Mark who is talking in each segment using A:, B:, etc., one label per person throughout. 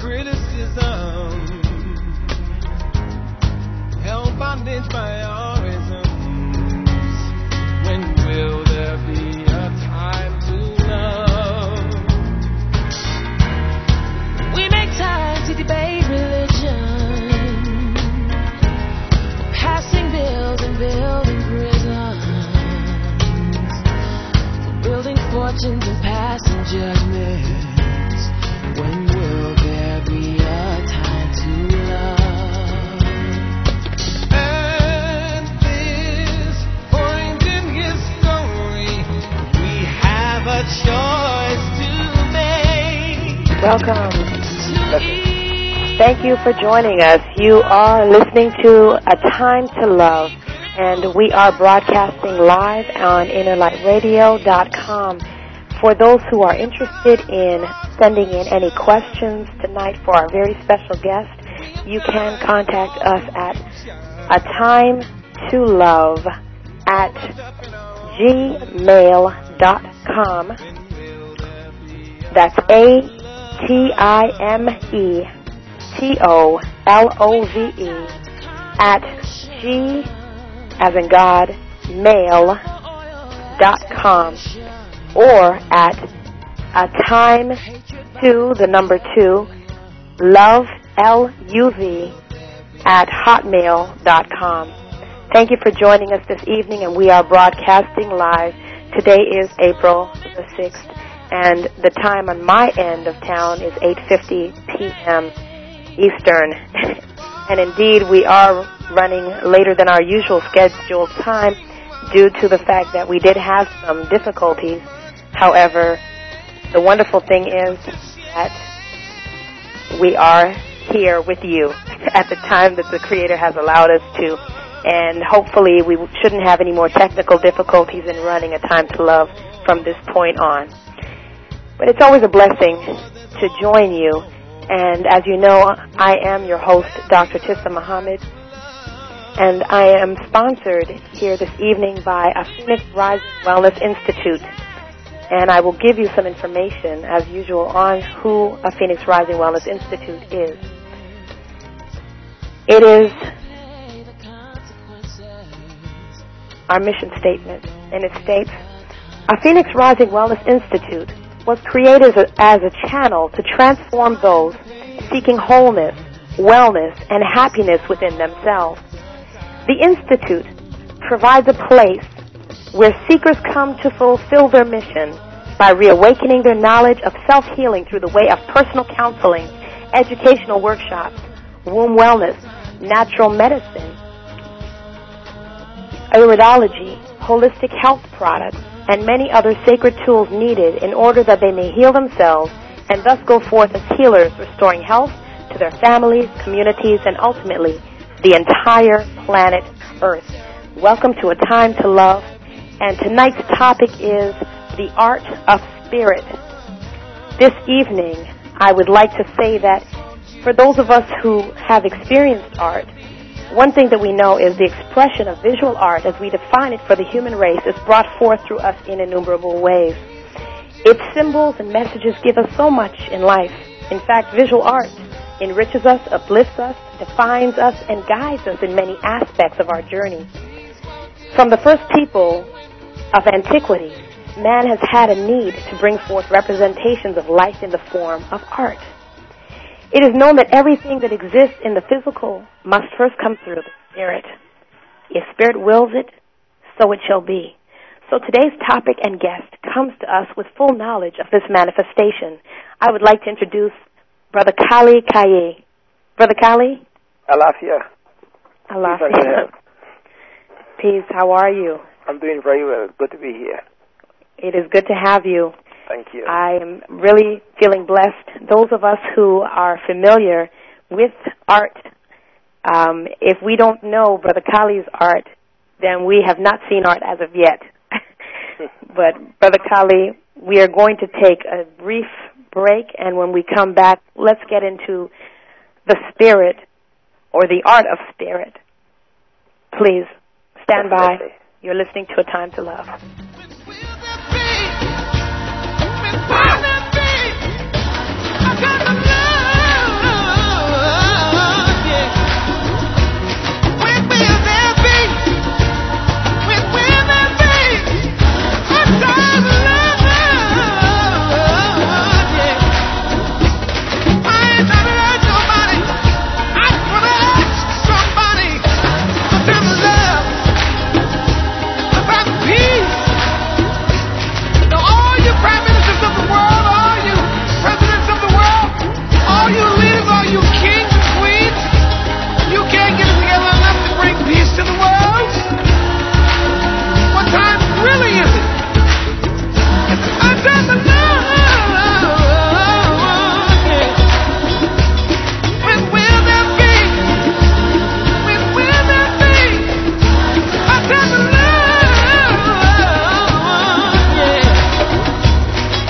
A: criticism, held bondage by isms. When will there be a time to love?
B: We make time to debate religion, passing bills and building prisons, building fortunes and passing judgments.
C: Welcome. Thank you for joining us. You are listening to A Time to Love, and we are broadcasting live on innerlightradio.com. For those who are interested in sending in any questions tonight for our very special guest, you can contact us at a time to love at gmail.com. That's A T I M E T O L O V E at G as in God mail dot com or at a time to the number two love L U V at hotmail dot com. Thank you for joining us this evening and we are broadcasting live. Today is April the 6th and the time on my end of town is 8:50 p.m. Eastern. and indeed, we are running later than our usual scheduled time due to the fact that we did have some difficulties. However, the wonderful thing is that we are here with you at the time that the Creator has allowed us to. And hopefully we shouldn't have any more technical difficulties in running a time to love from this point on. But it's always a blessing to join you. And as you know, I am your host, Dr. Tisa Muhammad. And I am sponsored here this evening by a Phoenix Rising Wellness Institute. And I will give you some information, as usual, on who a Phoenix Rising Wellness Institute is. It is our mission statement, and it states, a Phoenix Rising Wellness Institute was created as a, channel to transform those seeking wholeness, wellness, and happiness within themselves. The Institute provides a place where seekers come to fulfill their mission by reawakening their knowledge of self-healing through the way of personal counseling, educational workshops, womb wellness, natural medicine, iridology, holistic health products, and many other sacred tools needed in order that they may heal themselves and thus go forth as healers, restoring health to their families, communities, and ultimately the entire planet Earth. Welcome to A Time to Love, and tonight's topic is the art of spirit. This evening, I would like to say that for those of us who have experienced art, one thing that we know is the expression of visual art as we define it for the human race is brought forth through us in innumerable ways. Its symbols and messages give us so much in life. In fact, visual art enriches us, uplifts us, defines us, and guides us in many aspects of our journey. From the first people of antiquity, man has had a need to bring forth representations of life in the form of art. It is known that everything that exists in the physical must first come through the spirit. If spirit wills it, so it shall be. So today's topic and guest comes to us with full knowledge of this manifestation. I would like to introduce Brother Khali Keyi. Brother Khali?
D: Alafia.
C: Alafia. Peace. How are you?
D: I'm doing very well. Good to be here.
C: It is good to have you.
D: Thank you.
C: I am really feeling blessed. Those of us who are familiar with art, um, if we don't know Brother Khali's art, then we have not seen art as of yet. but Brother Khali, we are going to take a brief break, and when we come back, let's get into the spirit or the art of spirit. Please stand by. You're listening to A Time to Love.
A: I got the love.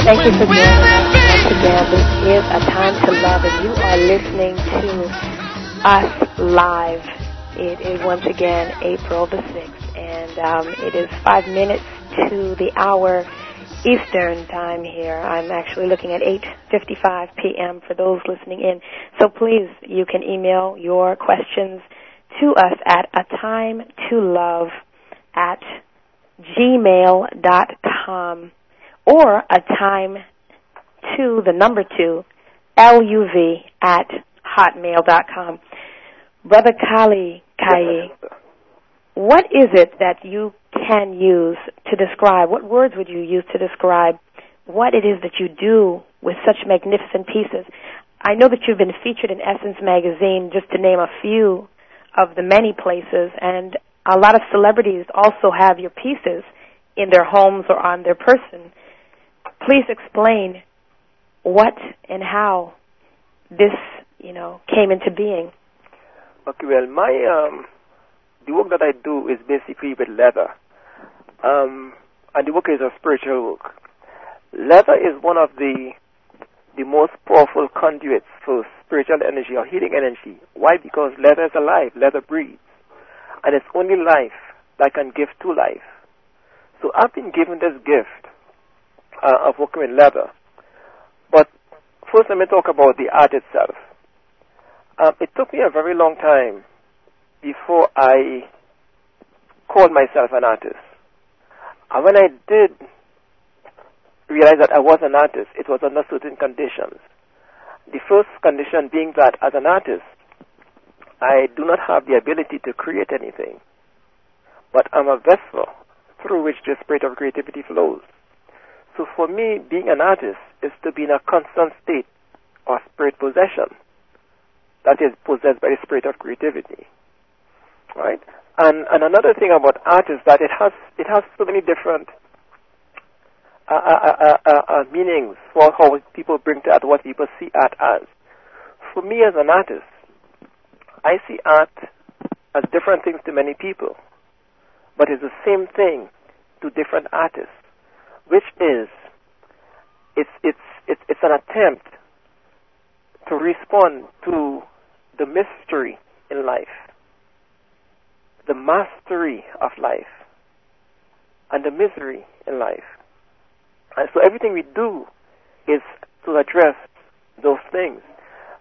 C: Thank you for joining us again. This is A Time to Love, and you are listening to us live. It is once again April the 6th, and um, it is five minutes to the hour Eastern time here. I'm actually looking at 8.55 p.m. for those listening in. So please, you can email your questions to us at a time to love at gmail.com or a time to the number two luv at hotmail.com. Brother Khali Keyi, what is it that you can use to describe, what words would you use to describe what it is that you do with such magnificent pieces? I know that you've been featured in Essence magazine, just to name a few of the many places, and a lot of celebrities also have your pieces in their homes or on their person. Please explain what and how this, you know, came into being.
D: Okay, well, my um, the work that I do is basically with leather, um, and the work is a spiritual work. Leather is one of the the most powerful conduits for spiritual energy or healing energy. Why? Because leather is alive, leather breathes, and it's only life that can give to life. So I've been given this gift uh, of working with leather. But first, let me talk about the art itself. Um, it took me a very long time before I called myself an artist. And when I did realize that I was an artist, it was under certain conditions. The first condition being that as an artist, I do not have the ability to create anything, but I'm a vessel through which the spirit of creativity flows. So for me, being an artist is to be in a constant state of spirit possession. That is possessed by the spirit of creativity. Right? And, and another thing about art is that it has, it has so many different uh, uh, uh, uh, meanings for how people bring to art, what people see art as. For me as an artist, I see art as different things to many people, but it's the same thing to different artists, which is it's it's it's, it's an attempt to respond to the mystery in life, the mastery of life, and the misery in life. And so everything we do is to address those things.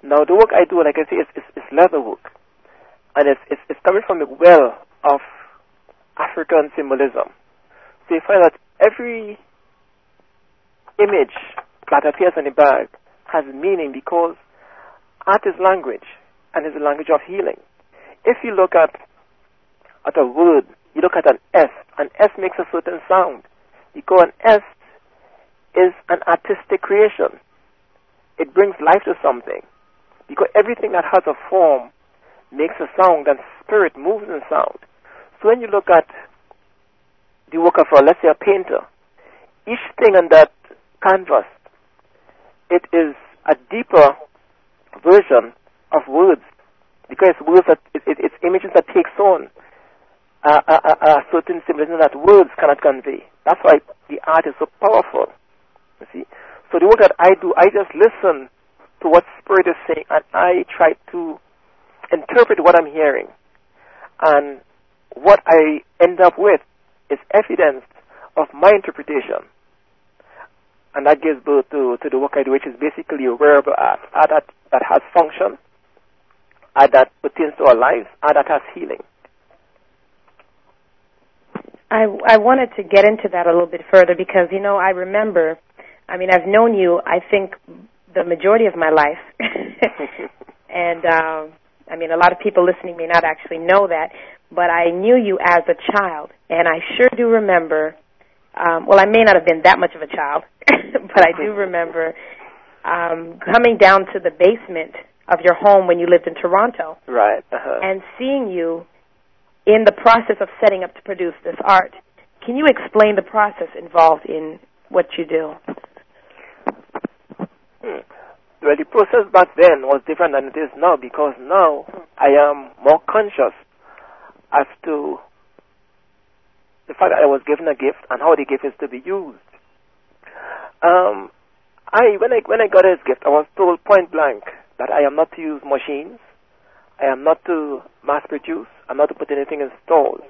D: Now, the work I do, like I say, is, is, is leather work. And it's, it's, it's coming from the well of African symbolism. So you find that every image that appears on the bag has meaning because art is language and is a language of healing. If you look at at a word, you look at an S, an S makes a certain sound because an S is an artistic creation. It brings life to something. Because everything that has a form makes a sound and spirit moves in sound. So when you look at the work of, a, let's say, a painter, each thing on that canvas, it is a deeper version of words. Because words that, it, it, it's images that takes on a, a, a, a certain symbolism that words cannot convey. That's why the art is so powerful. You see? So the work that I do, I just listen to what Spirit is saying and I try to interpret what I'm hearing. And what I end up with is evidence of my interpretation. And that gives birth to, to the work I do, which is basically a wearable art, art that, that has function, art that pertains to our lives, art that has healing.
C: I, I wanted to get into that a little bit further because, you know, I remember, I mean, I've known you, I think, the majority of my life. and, um, I mean, a lot of people listening may not actually know that, but I knew you as a child. And I sure do remember, um, well, I may not have been that much of a child, but I do remember um, coming down to the basement of your home when you lived in Toronto
D: Right. Uh-huh.
C: and seeing you in the process of setting up to produce this art. Can you explain the process involved in what you do?
D: Hmm. Well, the process back then was different than it is now because now I am more conscious as to the fact that I was given a gift and how the gift is to be used. Um, I when I when I got his gift, I was told point blank that I am not to use machines, I am not to mass produce, I'm not to put anything in stores.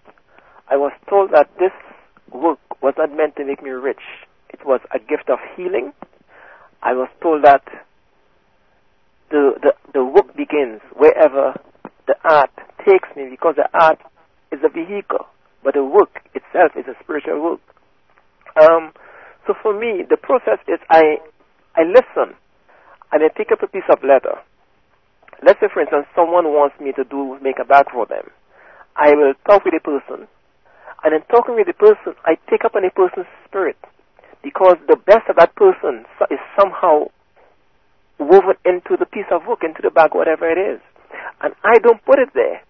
D: I was told that this work was not meant to make me rich. It was a gift of healing. I was told that the the, the work begins wherever the art takes me because the art is a vehicle, but the work itself is a spiritual work. Um, so for me, the process is I I listen and I pick up a piece of leather. Let's say, for instance, someone wants me to do make a bag for them. I will talk with the person, and in talking with the person, I pick up on a person's spirit because the best of that person is somehow woven into the piece of work, into the bag, whatever it is. And I don't put it there.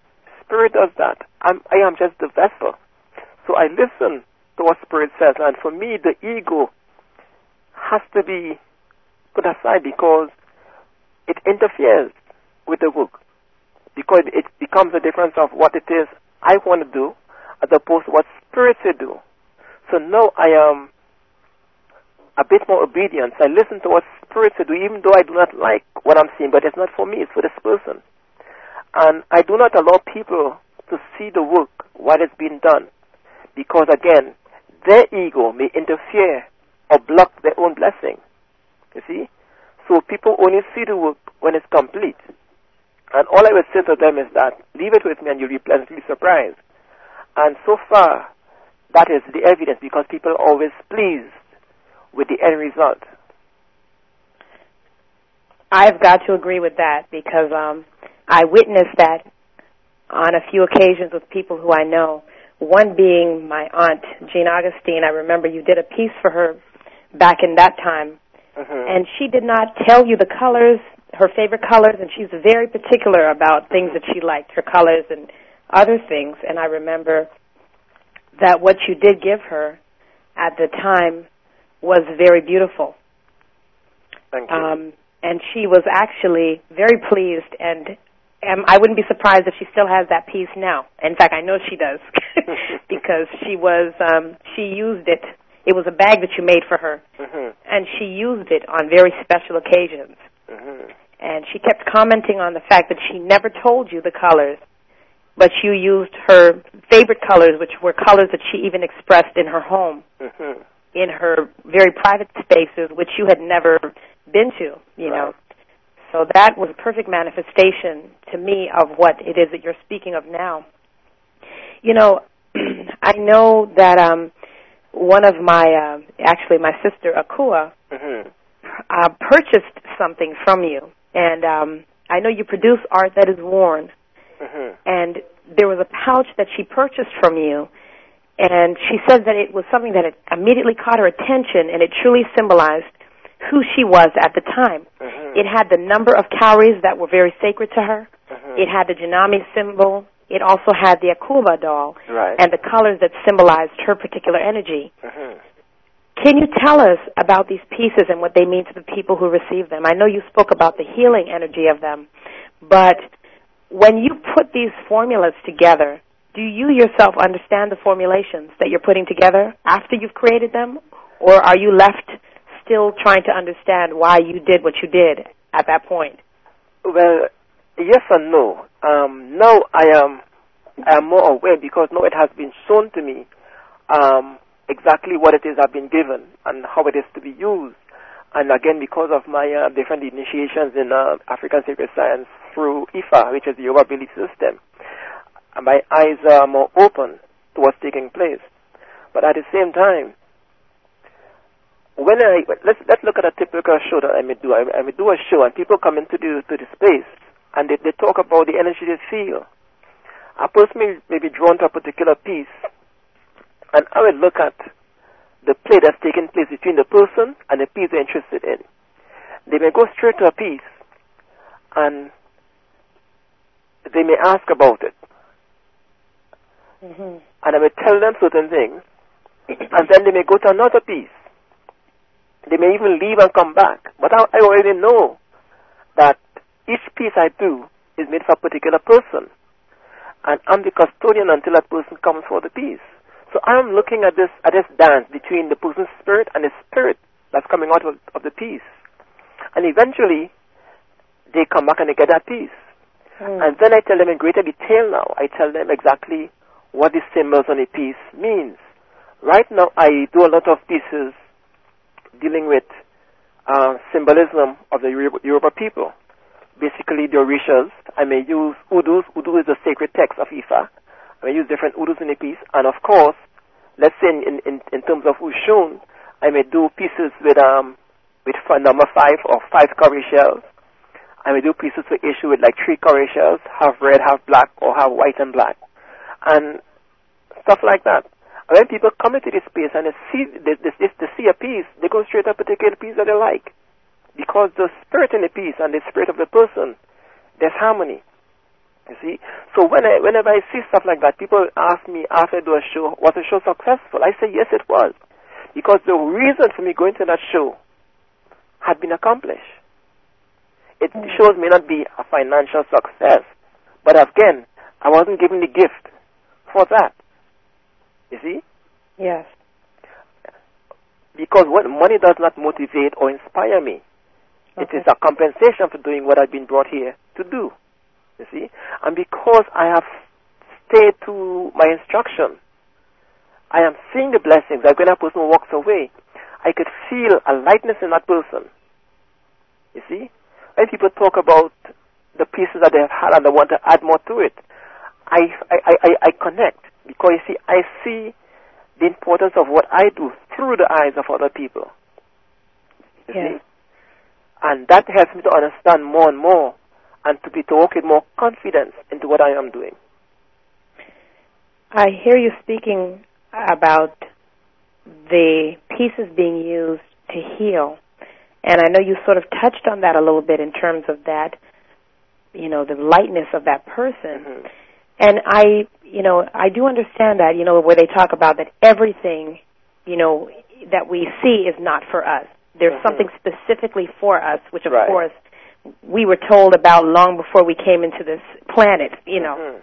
D: Spirit does that. I'm, I am just the vessel. So I listen to what Spirit says. And for me, the ego has to be put aside because it interferes with the work. Because it becomes a difference of what it is I want to do as opposed to what Spirit should do. So now I am a bit more obedient. I listen to what Spirit should do, even though I do not like what I'm seeing, but it's not for me, it's for this person. And I do not allow people to see the work, what is being done, because again, their ego may interfere or block their own blessing. You see? So people only see the work when it's complete. And all I would say to them is that, leave it with me and you'll be pleasantly surprised. And so far, that is the evidence because people are always pleased with the end result.
C: I've got to agree with that because um, I witnessed that on a few occasions with people who I know. One being my aunt, Jean Augustine. I remember you did a piece for her back in that time,
D: Mhm.
C: and she did not tell you the colors, her favorite colors, and she's very particular about things that she liked, her colors and other things. And I remember that what you did give her at the time was very beautiful.
D: Thank you.
C: Um, and she was actually very pleased, and um, I wouldn't be surprised if she still has that piece now. In fact, I know she does because she was um, she used it. It was a bag that you made for her,
D: Mhm.
C: and she used it on very special occasions.
D: Mhm.
C: And she kept commenting on the fact that she never told you the colors, but you used her favorite colors, which were colors that she even expressed in her home
D: Mhm.
C: in her very private spaces, which you had never been to, you know. So that was a perfect manifestation to me of what it is that you're speaking of now. You know, I know that um one of my uh, actually my sister Akua
D: Mhm.
C: uh, purchased something from you, and um, I know you produce art that is worn,
D: Mhm.
C: and there was a pouch that she purchased from you, and she said that it was something that immediately caught her attention, and it truly symbolized who she was at the time.
D: Mhm.
C: It had the number of cowries that were very sacred to her.
D: Mhm.
C: It had the Gye Nyame symbol. It also had the Akuaba doll
D: Right.
C: and the colors that symbolized her particular energy.
D: Mhm.
C: Can you tell us about these pieces and what they mean to the people who receive them? I know you spoke about the healing energy of them, but when you put these formulas together, do you yourself understand the formulations that you're putting together after you've created them? Or are you left still trying to understand why you did what you did at that point?
D: Well, yes and no. Um, now I am I am more aware because now it has been shown to me um, exactly what it is I've been given and how it is to be used. And again, because of my uh, different initiations in uh, African sacred science through IFA, which is the Yoruba belief system, my eyes are more open to what's taking place. But at the same time, when I let's let's look at a typical show that I may do. I, I may do a show and people come into the to the space and they, they talk about the energy they feel. A person may, may be drawn to a particular piece, and I will look at the play that's taking place between the person and the piece they're interested in. They may go straight to a piece, and they may ask about it,
C: Mm-hmm.
D: and I may tell them certain things, and then they may go to another piece. They may even leave and come back. But I, I already know that each piece I do is made for a particular person. And I'm the custodian until that person comes for the piece. So I'm looking at this at this dance between the person's spirit and the spirit that's coming out of, of the piece. And eventually, they come back and they get that piece.
C: Mm.
D: And then I tell them in greater detail now. I tell them exactly what the symbols on a piece means. Right now, I do a lot of pieces dealing with uh, symbolism of the Yoruba, Yoruba people. Basically, the Orishas. I may use Udus. Udu is the sacred text of Ifa. I may use different Udus in a piece. And of course, let's say in, in, in terms of Oshun, I may do pieces with um with number five or five cowrie shells. I may do pieces for Eshu with like three cowrie shells, half red, half black, or half white and black, and stuff like that. And when people come into this space and they see they, they, they, they see a piece, they go straight up and take a piece that they like, because the spirit in the piece and the spirit of the person, there's harmony. You see, so when I, whenever I see stuff like that, people ask me after I do a show, was the show successful? I say yes, it was, because the reason for me going to that show had been accomplished. It hmm. shows may not be a financial success, but again, I wasn't given the gift for that. You see,
C: Yes.
D: because what money does not motivate or inspire me. It
C: Okay.
D: is a compensation for doing what I've been brought here to do. You see? And because I have stayed to my instruction, I am seeing the blessings. Like when a person walks away, I could feel a lightness in that person. You see? When people talk about the pieces that they have had and they want to add more to it, I, I, I- I connect because you see, I see the importance of what I do through the eyes of other people. You
C: Yes.
D: see? And that helps me to understand more and more and to be to walk with more confidence into what I am doing.
C: I hear you speaking about the pieces being used to heal. And I know you sort of touched on that a little bit in terms of that, you know, the lightness of that person.
D: Mhm.
C: And I, you know, I do understand that, you know, where they talk about that everything, you know, that we see is not for us. There's
D: Mhm.
C: something specifically for us, which of
D: Right.
C: course we were told about long before we came into this planet, you know
D: Mhm.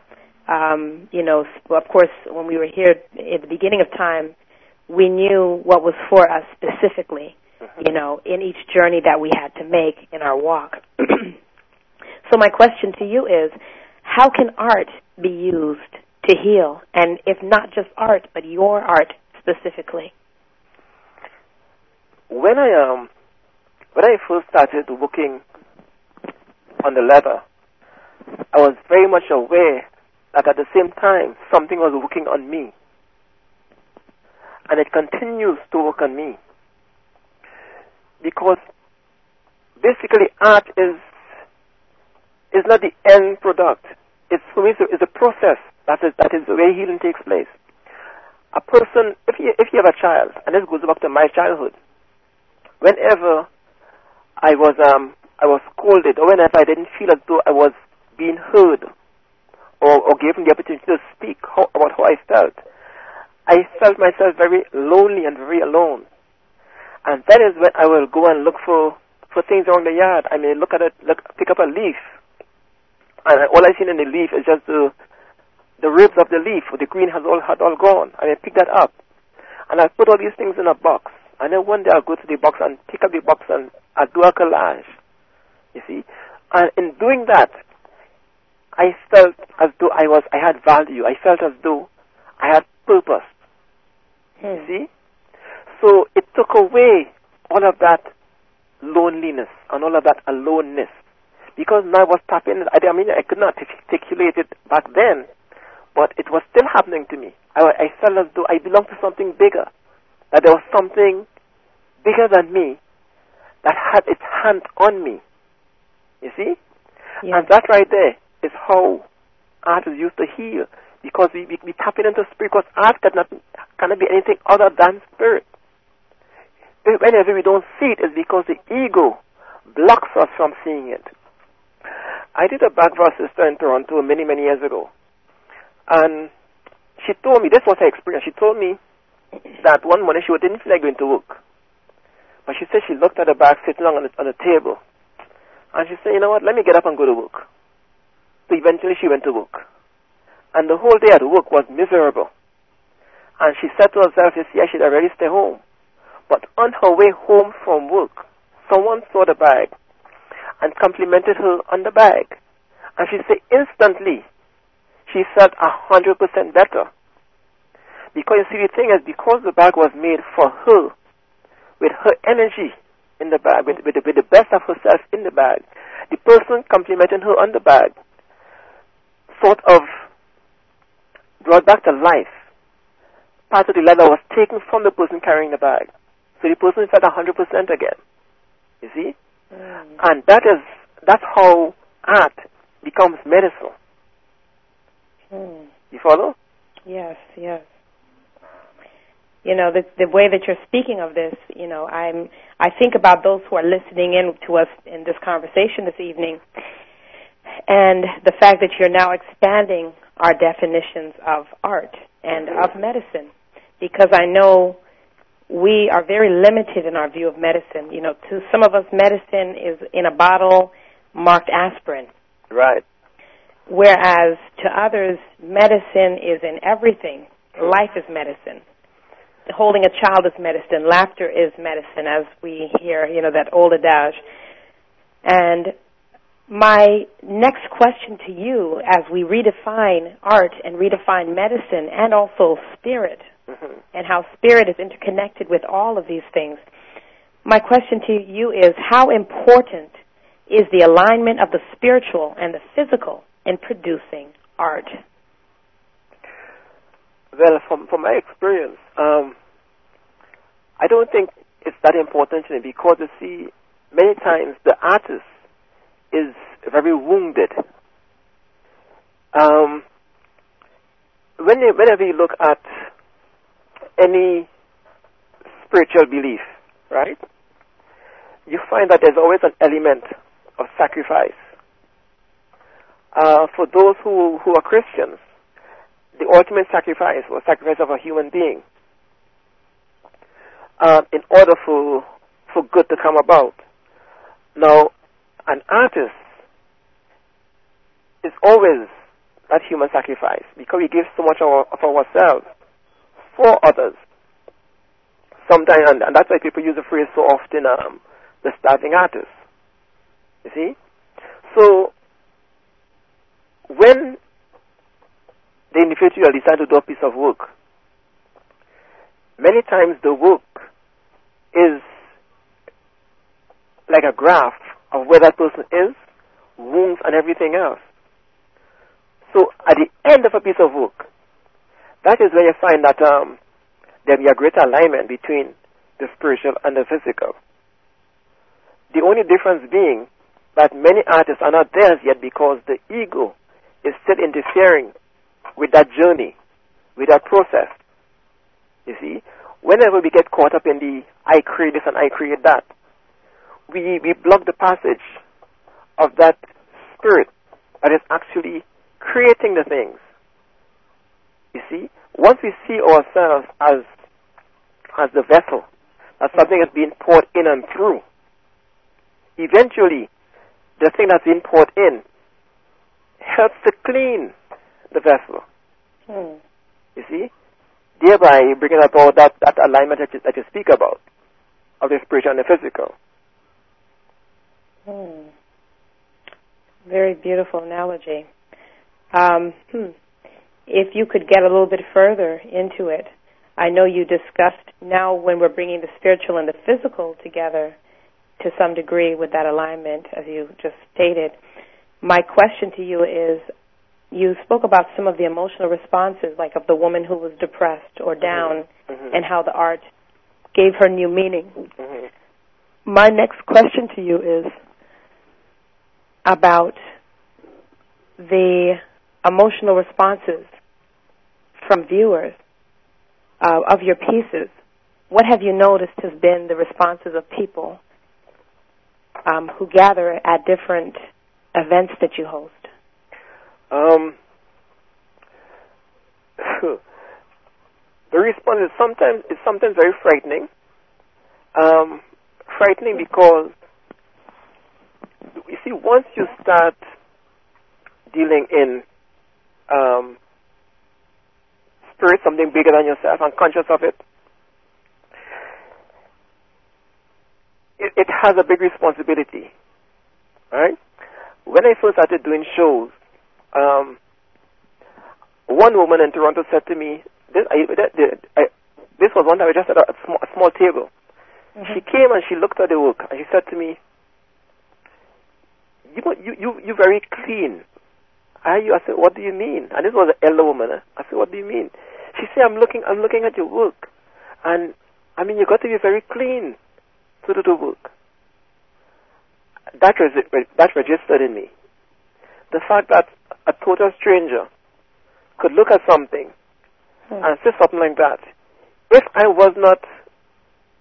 C: um, you know, of course, when we were here at the beginning of time, we knew what was for us specifically,
D: Mhm.
C: you know, in each journey that we had to make in our walk. so my question to you is, how can art be used to heal? And if not just art, but your art specifically?
D: when I um when I first started working on the leather, I was very much aware that at the same time something was working on me. And it continues to work on me. Because basically art is is not the end product. It's for me it's a process that is that is the way healing takes place. A person if you if you have a child, and this goes back to my childhood, whenever I was um I was scolded or whenever I didn't feel as though I was being heard or, or given the opportunity to speak how, about how I felt, I felt myself very lonely and very alone. And that is when I will go and look for, for things around the yard. I may look at it, look, pick up a leaf, and all I see in the leaf is just the the ribs of the leaf, the green has all had all gone. And I may pick that up, and I put all these things in a box. And then one day I'll go to the box and pick up the box and I'll do a collage. You see? And in doing that, I felt as though I was, I had value. I felt as though I had purpose. You hmm. see? So it took away all of that loneliness and all of that aloneness. Because now I was tapping, I, I mean, I could not articulate it back then, but it was still happening to me. I, I felt as though I belonged to something bigger that there was something bigger than me that had its hand on me. You see?
C: Yes.
D: And that right there is how art is used to heal. Because we, we, we tap into spirit, because art cannot, cannot be anything other than spirit. Whenever we don't see it, it's because the ego blocks us from seeing it. I did a back for a sister in Toronto many, many years ago. And she told me, this was her experience, she told me that one morning she didn't feel like going to work. But she said she looked at the bag sitting on the, on the table. And she said, you know what, let me get up and go to work. So eventually she went to work. And the whole day at work was miserable. And she said to herself, you see, I should already stay home. But on her way home from work, someone saw the bag and complimented her on the bag. And she said instantly she felt a hundred percent better. Because you see the thing is because the bag was made for her, with her energy in the bag, with, with, the, with the best of herself in the bag, the person complimenting her on the bag sort of brought back to life part of the leather was taken from the person carrying the bag. So the person felt a hundred percent again. You see?
C: Mm.
D: And that is that's how art becomes medicine.
C: Mm.
D: You follow?
C: Yes, yes. You know, the the way that you're speaking of this, you know, I'm I think about those who are listening in to us in this conversation this evening and the fact that you're now expanding our definitions of art and of medicine because I know we are very limited in our view of medicine. You know, to some of us medicine is in a bottle marked aspirin.
D: Right.
C: Whereas to others, medicine is in everything. Life is medicine. Holding a child is medicine. Laughter is medicine, as we hear, you know, that old adage. And my next question to you, as we redefine art and redefine medicine and also spirit,
D: hmm
C: and how spirit is interconnected with all of these things, my question to you is how important is the alignment of the spiritual and the physical in producing art?
D: Well, from from my experience, um, I don't think it's that important to me because you see, many times the artist is very wounded. Um, when you, whenever you look at any spiritual belief, right, you find that there's always an element of sacrifice. Uh, for those who, who are Christians, the ultimate sacrifice was sacrifice of a human being uh, in order for, for good to come about. Now, an artist is always that human sacrifice because we give so much of, of ourselves for others. Sometimes, and, and that's why people use the phrase so often, um, the starving artist. You see? So, when the individual decides to do a piece of work, many times the work is like a graph of where that person is, wounds, and everything else. So at the end of a piece of work, that is when you find that um, there be a greater alignment between the spiritual and the physical. The only difference being that many artists are not there yet because the ego is still interfering with that journey, with that process. You see, whenever we get caught up in the I create this and I create that, we, we block the passage of that spirit that is actually creating the things. You see, once we see ourselves as as the vessel, as something is being poured in and through, eventually the thing that's being poured in helps to clean the vessel.
C: Hmm.
D: You see, thereby bringing about that, that alignment that you, that you speak about of the spiritual and the physical.
C: Hmm. Very beautiful analogy. Um, hmm. If you could get a little bit further into it, I know you discussed now when we're bringing the spiritual and the physical together to some degree with that alignment, as you just stated. My question to you is you spoke about some of the emotional responses, like of the woman who was depressed or down,
D: Mhm.
C: and how the art gave her new meaning.
D: hmm
C: My next question to you is about the emotional responses from viewers uh, of your pieces. What have you noticed has been the responses of people um, who gather at different events that you host?
D: Um, the response is sometimes is sometimes very frightening. Um, frightening because you see, once you start dealing in um, spirit, something bigger than yourself, and conscious of it, it, it has a big responsibility. right? When I first started doing shows, um, one woman in Toronto said to me, this, I, I, this was one time I just at a small, a small table. Mm-hmm. She came and she looked at the work and she said to me, you you you you very clean. I you I said, what do you mean? And this was an elder woman. I said, what do you mean? She said, I'm looking I'm looking at your work, and I mean you've got to be very clean to do the work. That was that registered in me. The fact that a total stranger could look at something hmm. and say something like that. If I was not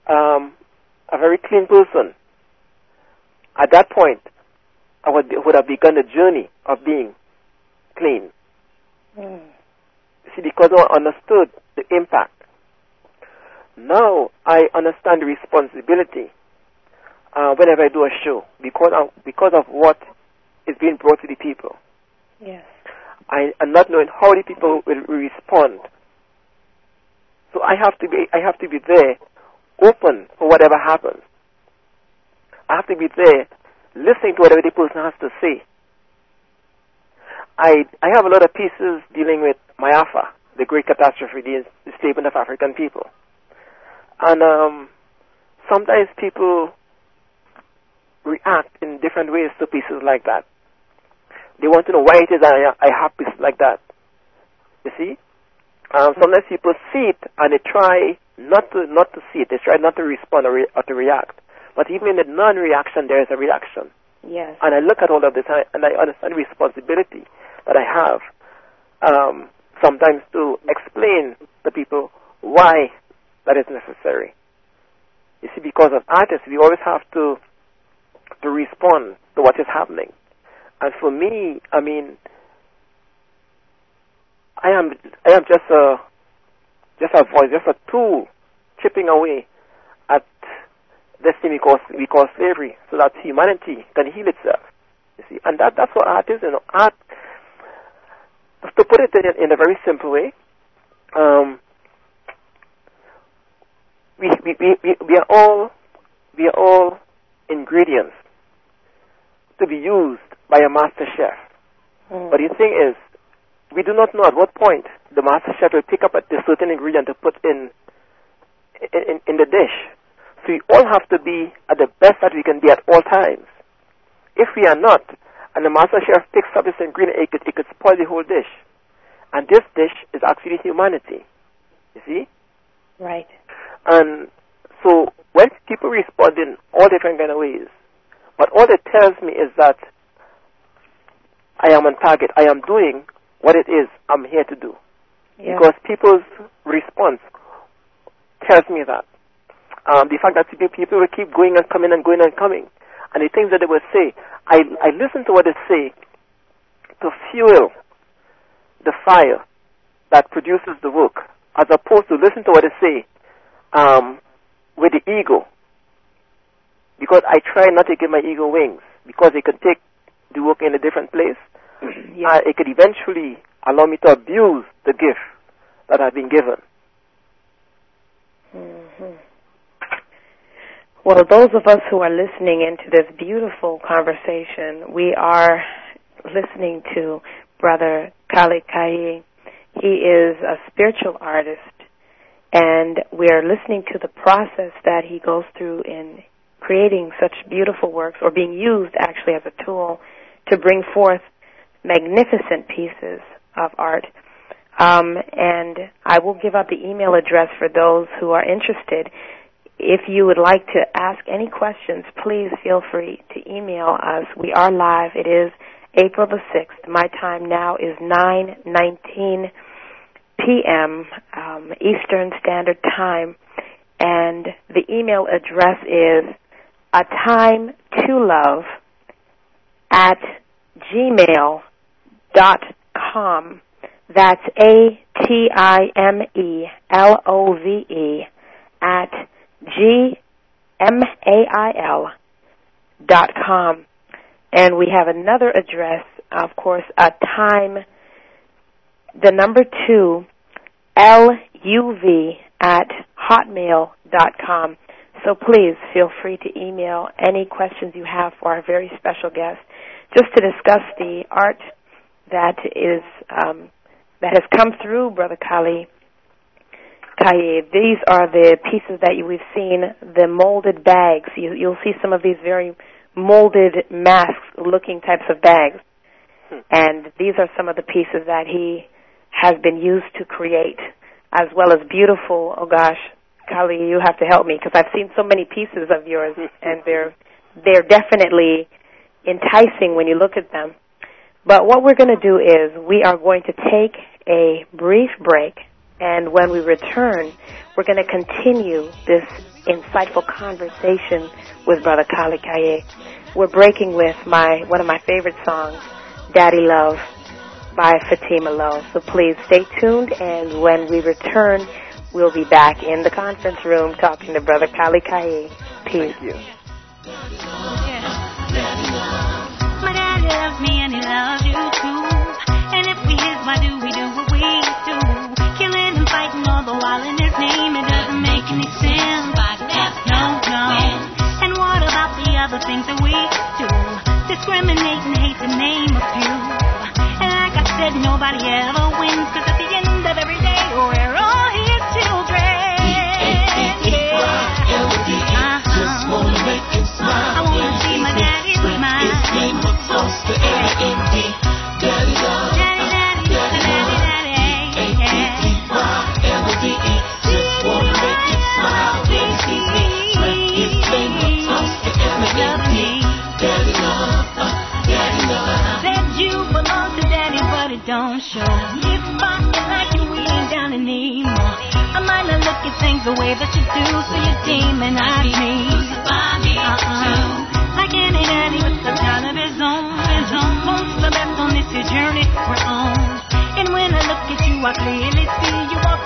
D: um, a very clean person, at that point, I would, be, would have begun a journey of being clean. See, because I understood the impact. Now I understand the responsibility uh, whenever I do a show because of, because of what is being brought to the people.
C: Yes.
D: I am not knowing how the people will respond. So I have to be I have to be there, open for whatever happens. I have to be there listening to whatever the person has to say. I I have a lot of pieces dealing with Maafa, the great catastrophe, the enslavement of African people, and um, sometimes people react in different ways to pieces like that. They want to know why it is I, I have pieces like that. You see, um, sometimes people see it and they try not to not to see it. They try not to respond or, re- or to react. But even in the non-reaction, there is a reaction.
C: Yes.
D: And I look at all of this and I, and I understand the responsibility that I have um, sometimes to explain to people why that is necessary. You see, because of artists, we always have to to respond to what is happening. And for me, I mean, I am I am just a just a voice, just a tool, chipping away at this thing we call we call slavery, so that humanity can heal itself. You see, and that that's what art is. You know, art. To put it in, in a very simple way, um, we, we, we, we are all we are all ingredients to be used by a master chef. Mm. But the thing is, we do not know at what point the master chef will pick up a certain ingredient to put in, in, in the dish. So we all have to be at the best that we can be at all times. If we are not, and the master chef picks up this ingredient, it could, it could spoil the whole dish. And this dish is actually humanity. You see?
C: Right.
D: And so when people respond in all different kind of ways, but all it tells me is that I am on target. I am doing what it is I'm here to do.
C: Yeah.
D: Because people's response tells me that. Um, the fact that people will keep going and coming and going and coming. And the things that they will say, I, I listen to what they say to fuel the fire that produces the work, as opposed to listen to what they say um, with the ego. Because I try not to give my ego wings, because it could take the work in a different place.
C: Yeah.
D: Uh, it could eventually allow me to abuse the gift that I've been given.
C: Mm-hmm. Well, those of us who are listening into this beautiful conversation, we are listening to Brother Khali Keyi. He is a spiritual artist, and we're listening to the process that he goes through in creating such beautiful works, or being used actually as a tool to bring forth magnificent pieces of art. Um, and I will give out the email address for those who are interested. If you would like to ask any questions, please feel free to email us. We are live. It is April the 6th. My time now is 9:19 p.m. Um, Eastern Standard Time, and the email address is a time to love at gmail dot com. That's A T I M E L O V E at G M A I L dot com. And we have another address, of course, a time, the number two, L U V at hotmail dot com. So please feel free to email any questions you have for our very special guest, just to discuss the art that is um, that has come through Brother Khali These are the pieces that you, we've seen, the molded bags. You, you'll see some of these very molded mask-looking types of bags, hmm. and these are some of the pieces that he has been used to create, as well as beautiful. Oh gosh, Khali, you have to help me because I've seen so many pieces of yours, hmm. and they're they're definitely enticing when you look at them. But what we're going to do is we are going to take a brief break, and when we return, we're going to continue this insightful conversation with Brother Khali Keyi. We're breaking with my one of my favorite songs, Daddy Love by Fatima Lowe. So please stay tuned, and when we return, we'll be back in the conference room talking to Brother Khali Keyi. Peace.
D: Thank you.
B: My dad loves me and he loves you too. And if we his, why do we do what we while in his name, it doesn't make any sense. No, no. And what about the other things that we do? Discriminate and hate to name. And like I said, nobody ever wins, cause at the end of every day, we're all his children. Uh-huh. I wanna see my daddy smile. Daddy, show. If I like you, we ain't down anymore. I might not look at things the way that you do, so you demonize me. Uh-uh. Like any daddy with a child of his own, his own the best on this journey we're on. And when I look at you, I clearly see you walk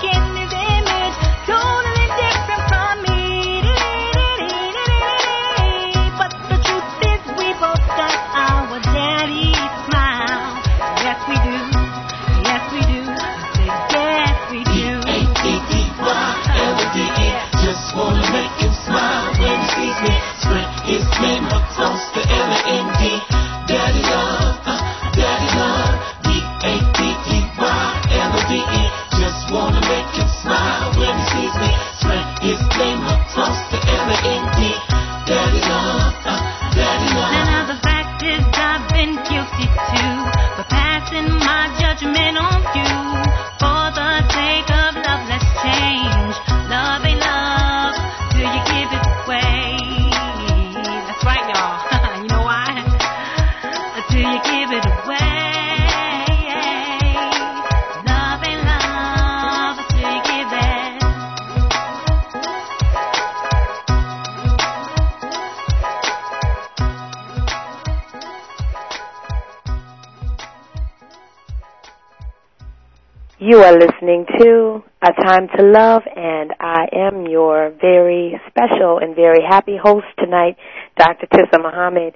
C: are listening to A Time to Love, and I am your very special and very happy host tonight, Dr. Tisa Muhammad.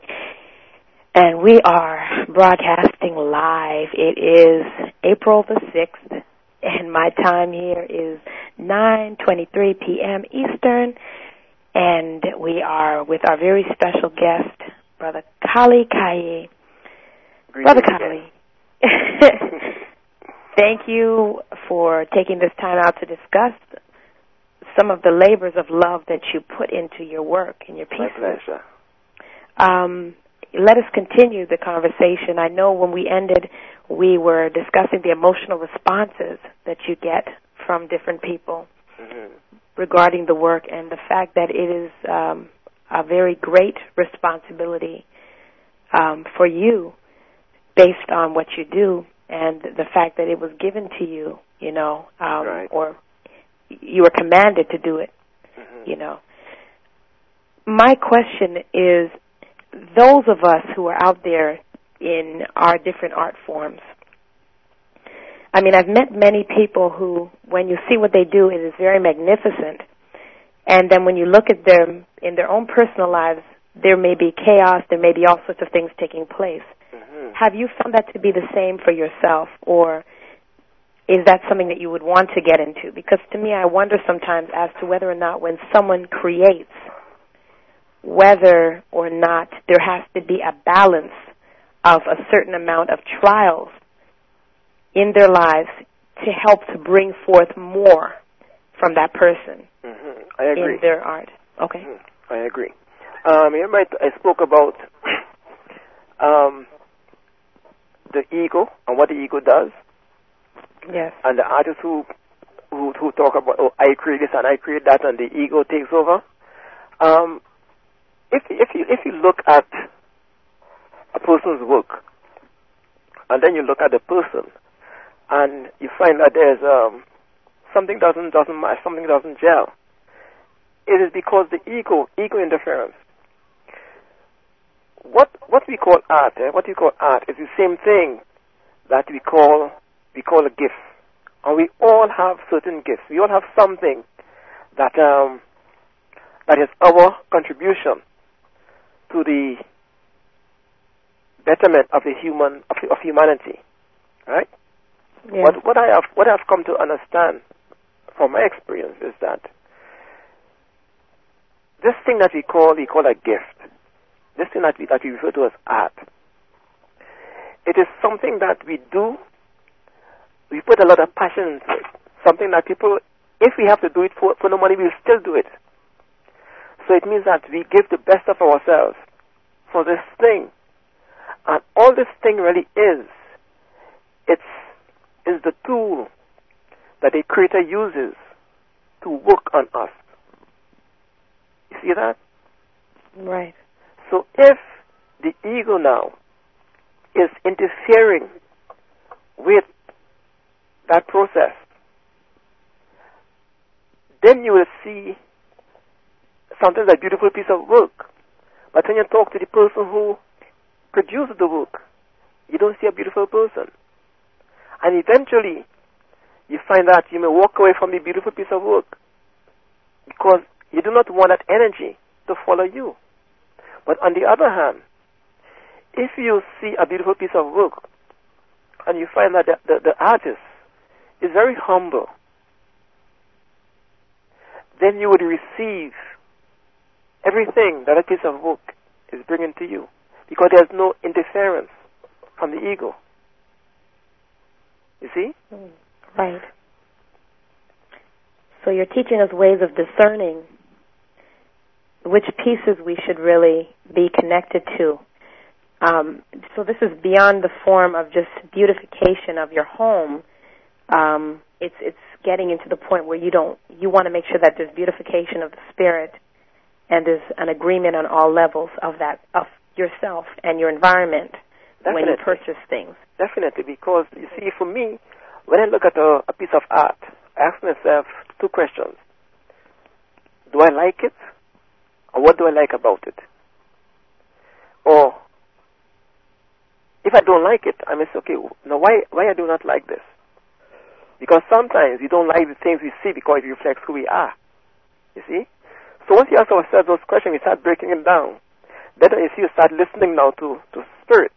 C: And we are broadcasting live. It is April the 6th, and my time here is 9.23 p.m. Eastern, and we are with our very special guest, Brother Khali Keyi. Brother Khali. Thank you for taking this time out to discuss some of the labors of love that you put into your work and your pieces.
D: My pleasure.
C: Um, let us continue the conversation. I know when we ended, we were discussing the emotional responses that you get from different people
D: hmm
C: regarding the work and the fact that it is um, a very great responsibility um, for you based on what you do and the fact that it was given to you, you know, um,
D: Right.
C: or you were commanded to do it,
D: hmm
C: you know. My question is those of us who are out there in our different art forms. I mean, I've met many people who, when you see what they do, it is very magnificent. And then when you look at them in their own personal lives, there may be chaos, there may be all sorts of things taking place.
D: hmm
C: Have you found that to be the same for yourself, or is that something that you would want to get into? Because to me, I wonder sometimes as to whether or not when someone creates whether or not there has to be a balance of a certain amount of trials in their lives to help to bring forth more from that person
D: hmm I agree.
C: in their art. Okay.
D: Mhm. I agree. Um, might, I spoke about um, the ego and what the ego does,
C: Yes.
D: and the artists who who, who talk about oh I create this and I create that, and the ego takes over. Um, if if you if you look at a person's work, and then you look at the person, and you find that there's um, something doesn't doesn't match, something doesn't gel. It is because the ego ego interference. What what we call art, eh, what we call art, is the same thing that we call we call a gift, and we all have certain gifts. We all have something that um, that is our contribution to the betterment of the human of, of humanity, right?
C: Yes.
D: What what I have what I've come to understand from my experience is that this thing that we call we call a gift, this thing that we that we refer to as art, it is something that we do. We put a lot of passion into it. Something that people, if we have to do it for for no money, we'll still do it. So it means that we give the best of ourselves for this thing, and all this thing really is, it's is the tool that a creator uses to work on us. You see that?
C: Right.
D: So if the ego now is interfering with that process, then you will see sometimes a beautiful piece of work. But when you talk to the person who produced the work, you don't see a beautiful person. And eventually, you find that you may walk away from the beautiful piece of work because you do not want that energy to follow you. But on the other hand, if you see a beautiful piece of work and you find that the, the, the artist is very humble, then you would receive everything that a piece of work is bringing to you because there's no interference from the ego. You see?
C: Right. So you're teaching us ways of discerning which pieces we should really be connected to. Um, so this is beyond the form of just beautification of your home. Um, it's it's getting into the point where you don't you want to make sure that there's beautification of the spirit, and there's an agreement on all levels of that of yourself and your environment when you purchase things.
D: Definitely, because you see, for me, when I look at a, a piece of art, I ask myself two questions. Do I like it? Or what do I like about it? Or if I don't like it, I may say, okay, now why, why I do not like this? Because sometimes we don't like the things we see because it reflects who we are. You see? So once you ask ourselves those questions, we start breaking it down. Then you see, you start listening now to, to spirit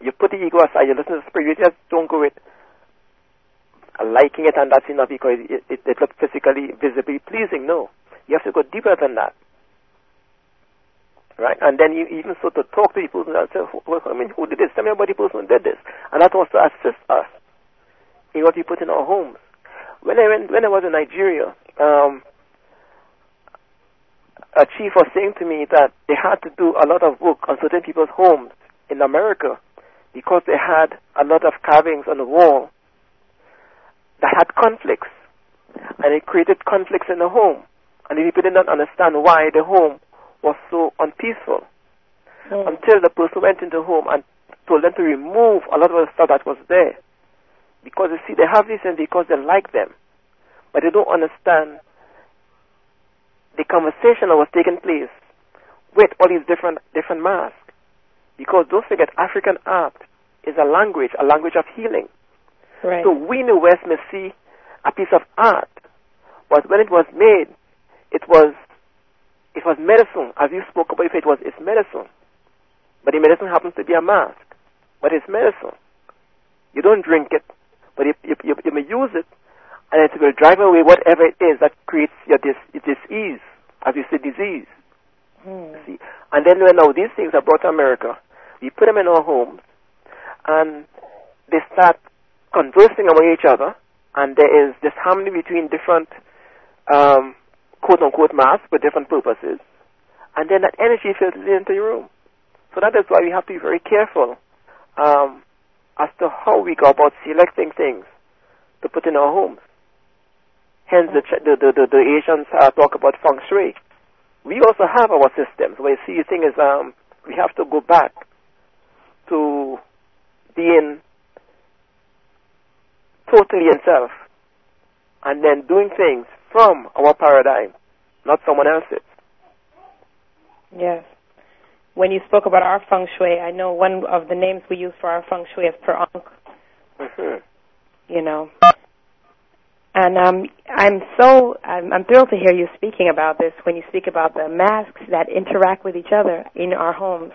D: you put the ego aside, you listen to spirit, you just don't go with liking it and that's enough because it, it, it looks physically, visibly pleasing. No. You have to go deeper than that. Right? And then you even so to talk to the person and say, well, I mean, who did this? Tell me about the person who did this. And that also assists us in what we put in our homes. When I went, when I was in Nigeria, um, a chief was saying to me that they had to do a lot of work on certain people's homes in America because they had a lot of carvings on the wall that had conflicts. And it created conflicts in the home. And the people did not understand why the home was so unpeaceful hmm. until the person went into the home and told them to remove a lot of the stuff that was there. Because you see, they have these things because they like them. But they don't understand the conversation that was taking place with all these different different masks. Because don't forget, African art is a language, a language of healing.
C: Right.
D: So we in the West may see a piece of art, but when it was made, it was it was medicine. As you spoke about, if it was it's medicine, but the medicine happens to be a mask, but it's medicine. You don't drink it, but you, you, you, you may use it, and it will drive away whatever it is that creates your dis, disease, as you say, disease.
C: Hmm.
D: See, and then when now these things are brought to America, we put them in our homes, and they start conversing among each other, and there is this harmony between different um, quote unquote masks for different purposes, and then that energy filters into your room. So that is why we have to be very careful um, as to how we go about selecting things to put in our homes. Hence, the, the, the, the, Asians uh, talk about feng shui. We also have our systems. Where you see, the thing is, um, we have to go back to being totally in self, and then doing things from our paradigm, not someone else's.
C: Yes. When you spoke about our feng shui, I know one of the names we use for our feng shui is per ankh,
D: hmm
C: you know. And um, I'm so I'm, I'm thrilled to hear you speaking about this when you speak about the masks that interact with each other in our homes,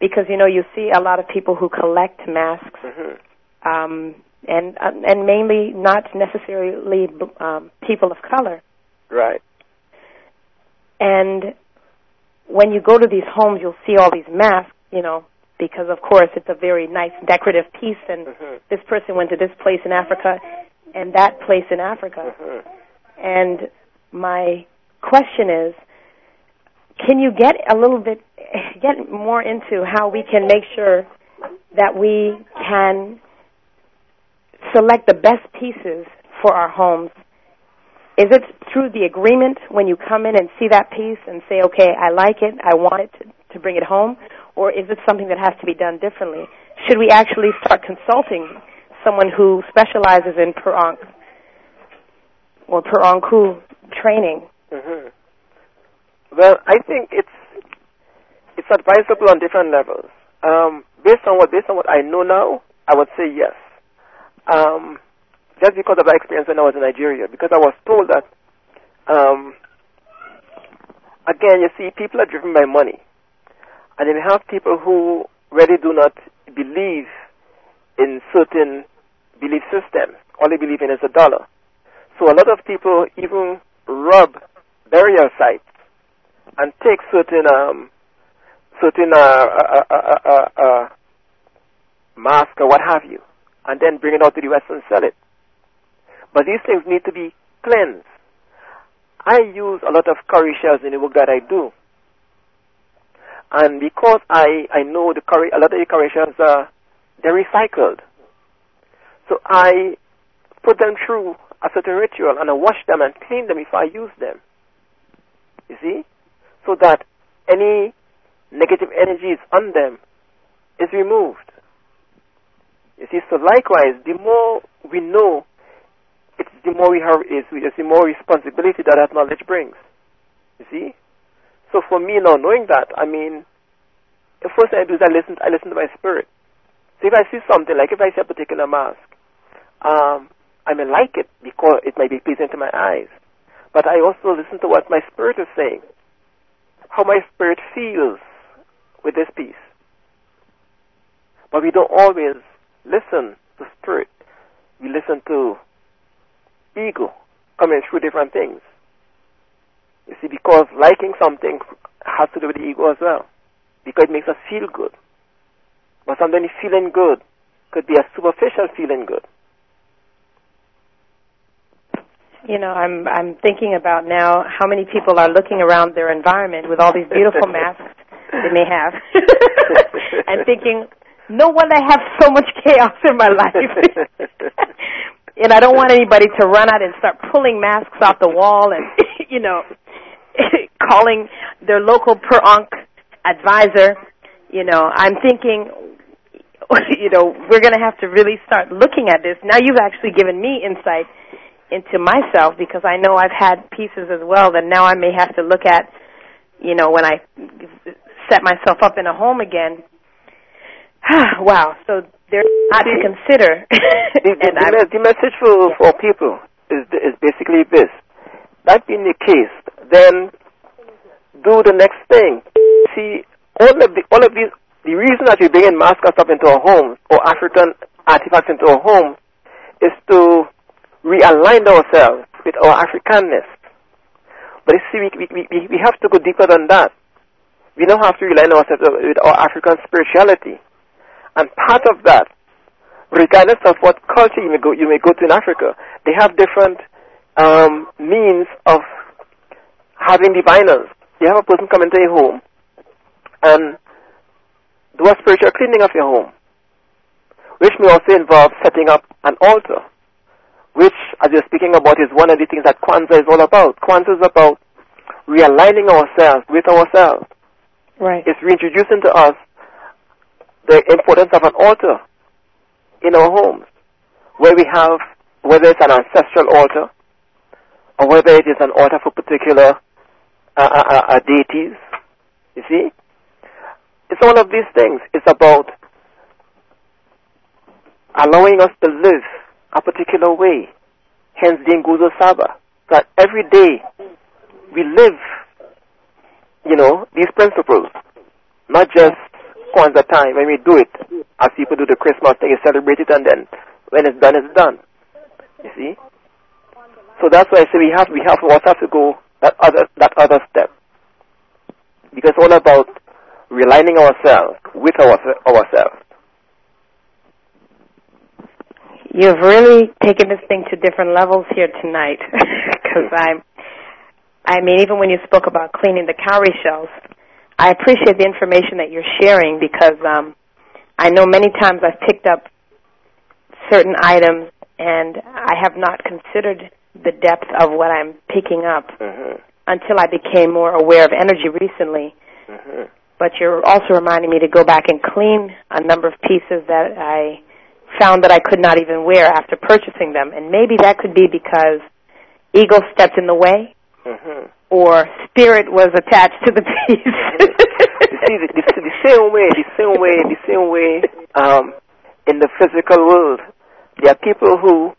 C: because you know you see a lot of people who collect masks,
D: hmm
C: um, and uh, and mainly not necessarily um, people of color.
D: Right.
C: And when you go to these homes, you'll see all these masks, you know, because of course it's a very nice decorative piece, and
D: hmm
C: this person went to this place in Africa and that place in Africa.
D: hmm
C: And my question is, can you get a little bit, get more into how we can make sure that we can select the best pieces for our homes? Is it through the agreement when you come in and see that piece and say, okay, I like it, I want it to, to bring it home? Or is it something that has to be done differently? Should we actually start consulting someone who specializes in per ankh or per anku training?
D: hmm Well, I think it's it's advisable on different levels. Um, based on what based on what I know now, I would say yes. Um, just because of that experience when I was in Nigeria, because I was told that um, again, you see, people are driven by money, and then you have people who really do not believe in certain belief systems. All they believe in is a dollar. So a lot of people even rub burial sites and take certain um, certain uh, uh, uh, uh, uh, uh, mask or what have you, and then bring it out to the West and sell it. But these things need to be cleansed. I use a lot of cowrie shells in the work that I do. And because I, I know the cowrie, a lot of the cowrie shells are, they're recycled. So I put them through a certain ritual and I wash them and clean them before I use them. You see? So that any negative energies on them is removed. You see, so likewise, the more we know, it's the more we have is it's the more responsibility that that knowledge brings. You see? So for me now knowing that, I mean the first thing I do is I listen I listen to my spirit. So if I see something, like if I see a particular mask, um, I may like it because it might be pleasing to my eyes. But I also listen to what my spirit is saying. How my spirit feels with this piece. But we don't always listen to spirit. We listen to ego coming through different things. You see, because liking something has to do with the ego as well. Because it makes us feel good. But sometimes feeling good could be a superficial feeling good.
C: You know, I'm I'm thinking about now how many people are looking around their environment with all these beautiful masks they may have, and thinking, no wonder I have so much chaos in my life. and I don't want anybody to run out and start pulling masks off the wall and you know calling their local per ankh advisor. You know, I'm thinking, you know, we're going to have to really start looking at this. Now you've actually given me insight into myself because I know I've had pieces as well that now I may have to look at, you know, when I set myself up in a home again. wow. So there's a lot to consider.
D: the, the,
C: and
D: the, the message for, for people is, is basically this. That being the case, then do the next thing. See, all of the, all of these, the reason that we bring in masks and stuff into our homes or African artifacts into our homes is to realign ourselves with our Africanness. But you see, we, we, we, we have to go deeper than that. we now have to rely on ourselves with our African spirituality. And part of that, regardless of what culture you may go, you may go to in Africa, they have different um, means of having diviners. You have a person come into your home and do a spiritual cleaning of your home, which may also involve setting up an altar, which, as you're speaking about, is one of the things that Kwanzaa is all about. Kwanzaa is about realigning ourselves with ourselves.
C: Right.
D: It's reintroducing to us the importance of an altar in our homes, where we have, whether it's an ancestral altar, or whether it is an altar for particular uh, uh, uh, uh, deities. You see? It's all of these things. It's about allowing us to live a particular way. Hence the Nguzo Saba. That every day we live, you know, these principles. Not just Kwanzaa time when we do it, as people do the Christmas thing, you celebrate it and then when it's done, it's done. You see? So that's why I say we have we have we also have to go that other that other step. Because it's all about realigning ourselves with our, ourselves.
C: You've really taken this thing to different levels here tonight, because I'm. I mean, even when you spoke about cleaning the cowrie shells, I appreciate the information that you're sharing because um, I know many times I've picked up certain items and I have not considered the depth of what I'm picking up
D: hmm
C: until I became more aware of energy recently.
D: hmm
C: But you're also reminding me to go back and clean a number of pieces that I found that I could not even wear after purchasing them. And maybe that could be because ego stepped in the way
D: hmm
C: or spirit was attached to the piece.
D: you see, the, the, the same way, the same way, the same way, um, in the physical world, there are people who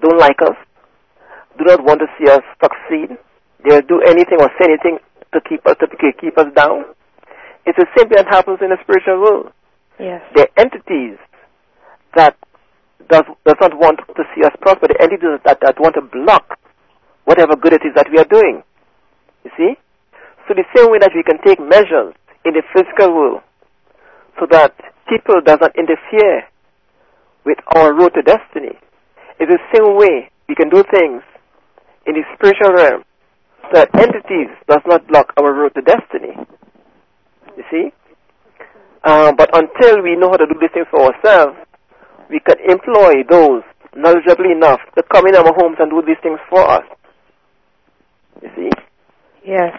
D: don't like us, do not want to see us succeed. They'll do anything or say anything to keep us to keep us down. It's the same thing that happens in the spiritual world.
C: yes.
D: There are entities that does does not want to see us prosper. The entities that, that want to block whatever good it is that we are doing. You see? So the same way that we can take measures in the physical world so that people does not interfere with our road to destiny. It's the same way we can do things in the spiritual realm so that entities does not block our road to destiny. You see? Uh, but until we know how to do these things for ourselves, we can employ those knowledgeably enough to come in our homes and do these things for us. You see?
C: Yes.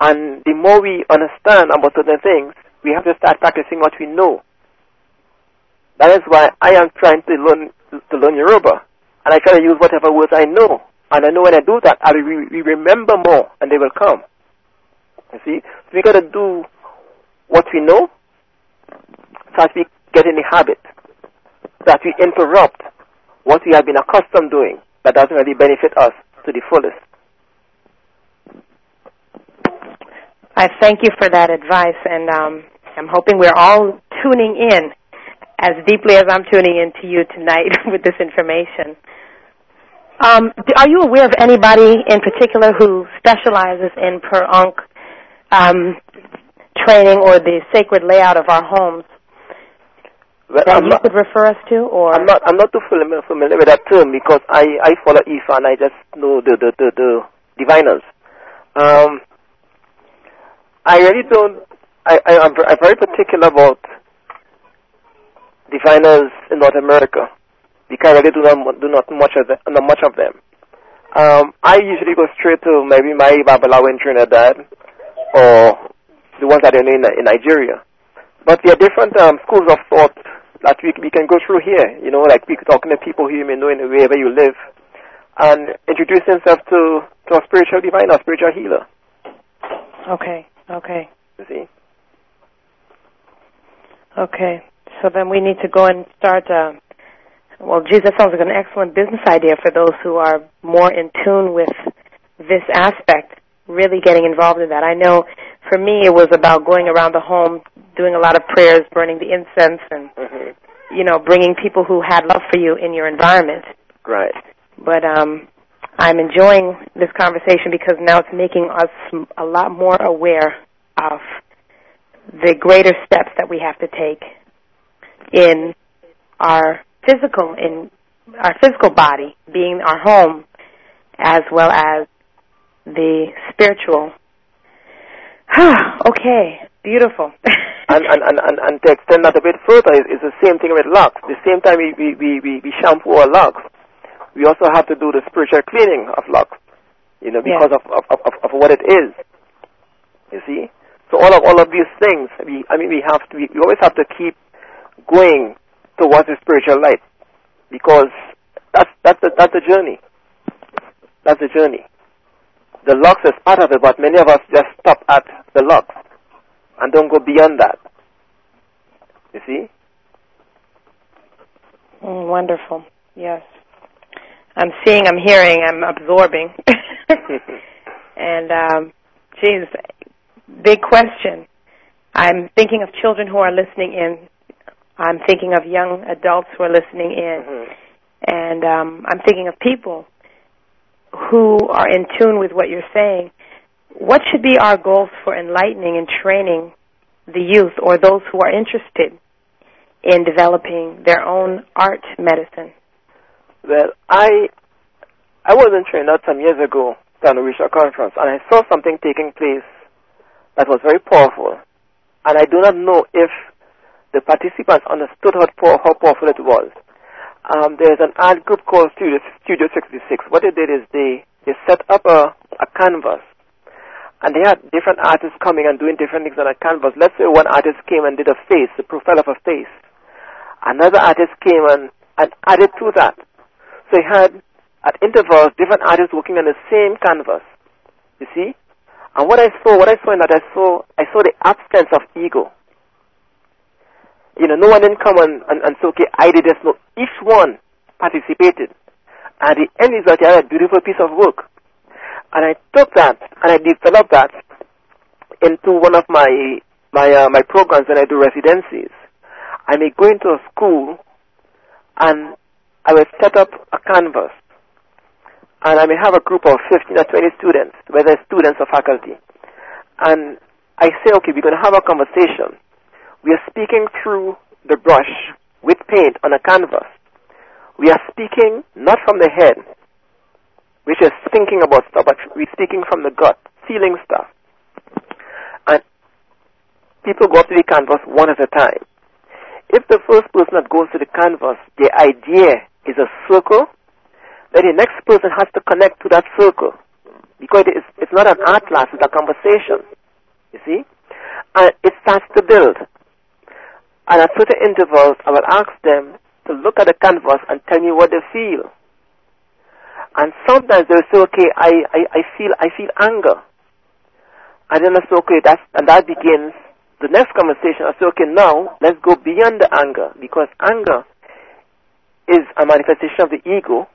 D: And the more we understand about certain things, we have to start practicing what we know. That is why I am trying to learn to learn Yoruba, and I try to use whatever words I know. And I know when I do that, I re- we remember more, and they will come. You see, so we got to do what we know, so that we get in the habit, that we interrupt what we have been accustomed doing that doesn't really benefit us to the fullest.
C: I thank you for that advice, and um, I'm hoping we're all tuning in as deeply as I'm tuning in to you tonight with this information. Um, are you aware of anybody in particular who specializes in per Ankh um, training or the sacred layout of our homes
D: Well,
C: that
D: I'm
C: you
D: not-
C: could refer us to? Or
D: I'm not I'm not too familiar, familiar with that term because I, I follow Ifa and I just know the the, the, the diviners. Um, I really don't. I, I I'm, I'm very particular about diviners in North America because I really do not do not much of them, not much of them. Um, I usually go straight to maybe my Babalawo in Trinidad or the ones that are in, in Nigeria. But there are different um, schools of thought that we, we can go through here. You know, like talking to people who you may know in wherever you live, and introduce themselves to to a spiritual divine or spiritual healer.
C: okay, okay,
D: see,
C: okay. So then we need to go and start. Uh, well, geez, that sounds like an excellent business idea for those who are more in tune with this aspect. Really getting involved in that. I know for me it was about going around the home, doing a lot of prayers, burning the incense, and
D: hmm
C: you know, bringing people who had love for you in your environment.
D: right?
C: But um, I'm enjoying this conversation because now it's making us a lot more aware of the greater steps that we have to take in our physical in our physical body, being our home, as well as the spiritual. okay, beautiful.
D: and, and, and, and, and to extend that a bit further is, the same thing with locks. The same time we, we, we, we shampoo our locks, we also have to do the spiritual cleaning of locks. You know, because
C: Yeah.
D: of, of, of, of what it is. You see? So all of all of these things, we I mean we have to we, we always have to keep going towards the spiritual light. Because that's that's the that's the journey. That's the journey. The locks is part of it, but many of us just stop at the locks and don't go beyond that. You see?
C: Mm, wonderful. Yes. I'm seeing, I'm hearing, I'm absorbing. and, um, geez, big question. I'm thinking of children who are listening in. I'm thinking of young adults who are listening in.
D: Mhm.
C: And um, I'm thinking of people who are in tune with what you're saying. What should be our goals for enlightening and training the youth or those who are interested in developing their own art medicine?
D: Well, I I was in Trinidad some years ago at an Orisha conference, and I saw something taking place that was very powerful. And I do not know if the participants understood how, how powerful it was. Um, there's an art group called Studio, Studio 66. What they did is they, they set up a, a canvas, and they had different artists coming and doing different things on a canvas. Let's say one artist came and did a face, the profile of a face. Another artist came and, and added to that. So he had, at intervals, different artists working on the same canvas. You see? And what I saw, what I saw in that, I saw, I saw the absence of ego. You know, no one didn't come and, and, and say, okay, I did this. No, each one participated. And the end result, I had a beautiful piece of work. And I took that, and I developed that into one of my, my, uh, my programs when I do residencies. I may go into a school, and I will set up a canvas. And I may have a group of 15 or 20 students, whether students or faculty. And I say, okay, we're going to have a conversation. We are speaking through the brush with paint on a canvas. We are speaking not from the head, which is thinking about stuff, but we're speaking from the gut, feeling stuff. And people go up to the canvas one at a time. If the first person that goes to the canvas, the idea is a circle, then the next person has to connect to that circle. Because it's, it's not an atlas, it's a conversation. You see? And it starts to build. And at certain intervals, I will ask them to look at the canvas and tell me what they feel. And sometimes they'll say, okay, I, I, I feel, I feel anger. And then I say, okay, that's, and that begins the next conversation. I say, okay, now let's go beyond the anger because anger is a manifestation of the ego,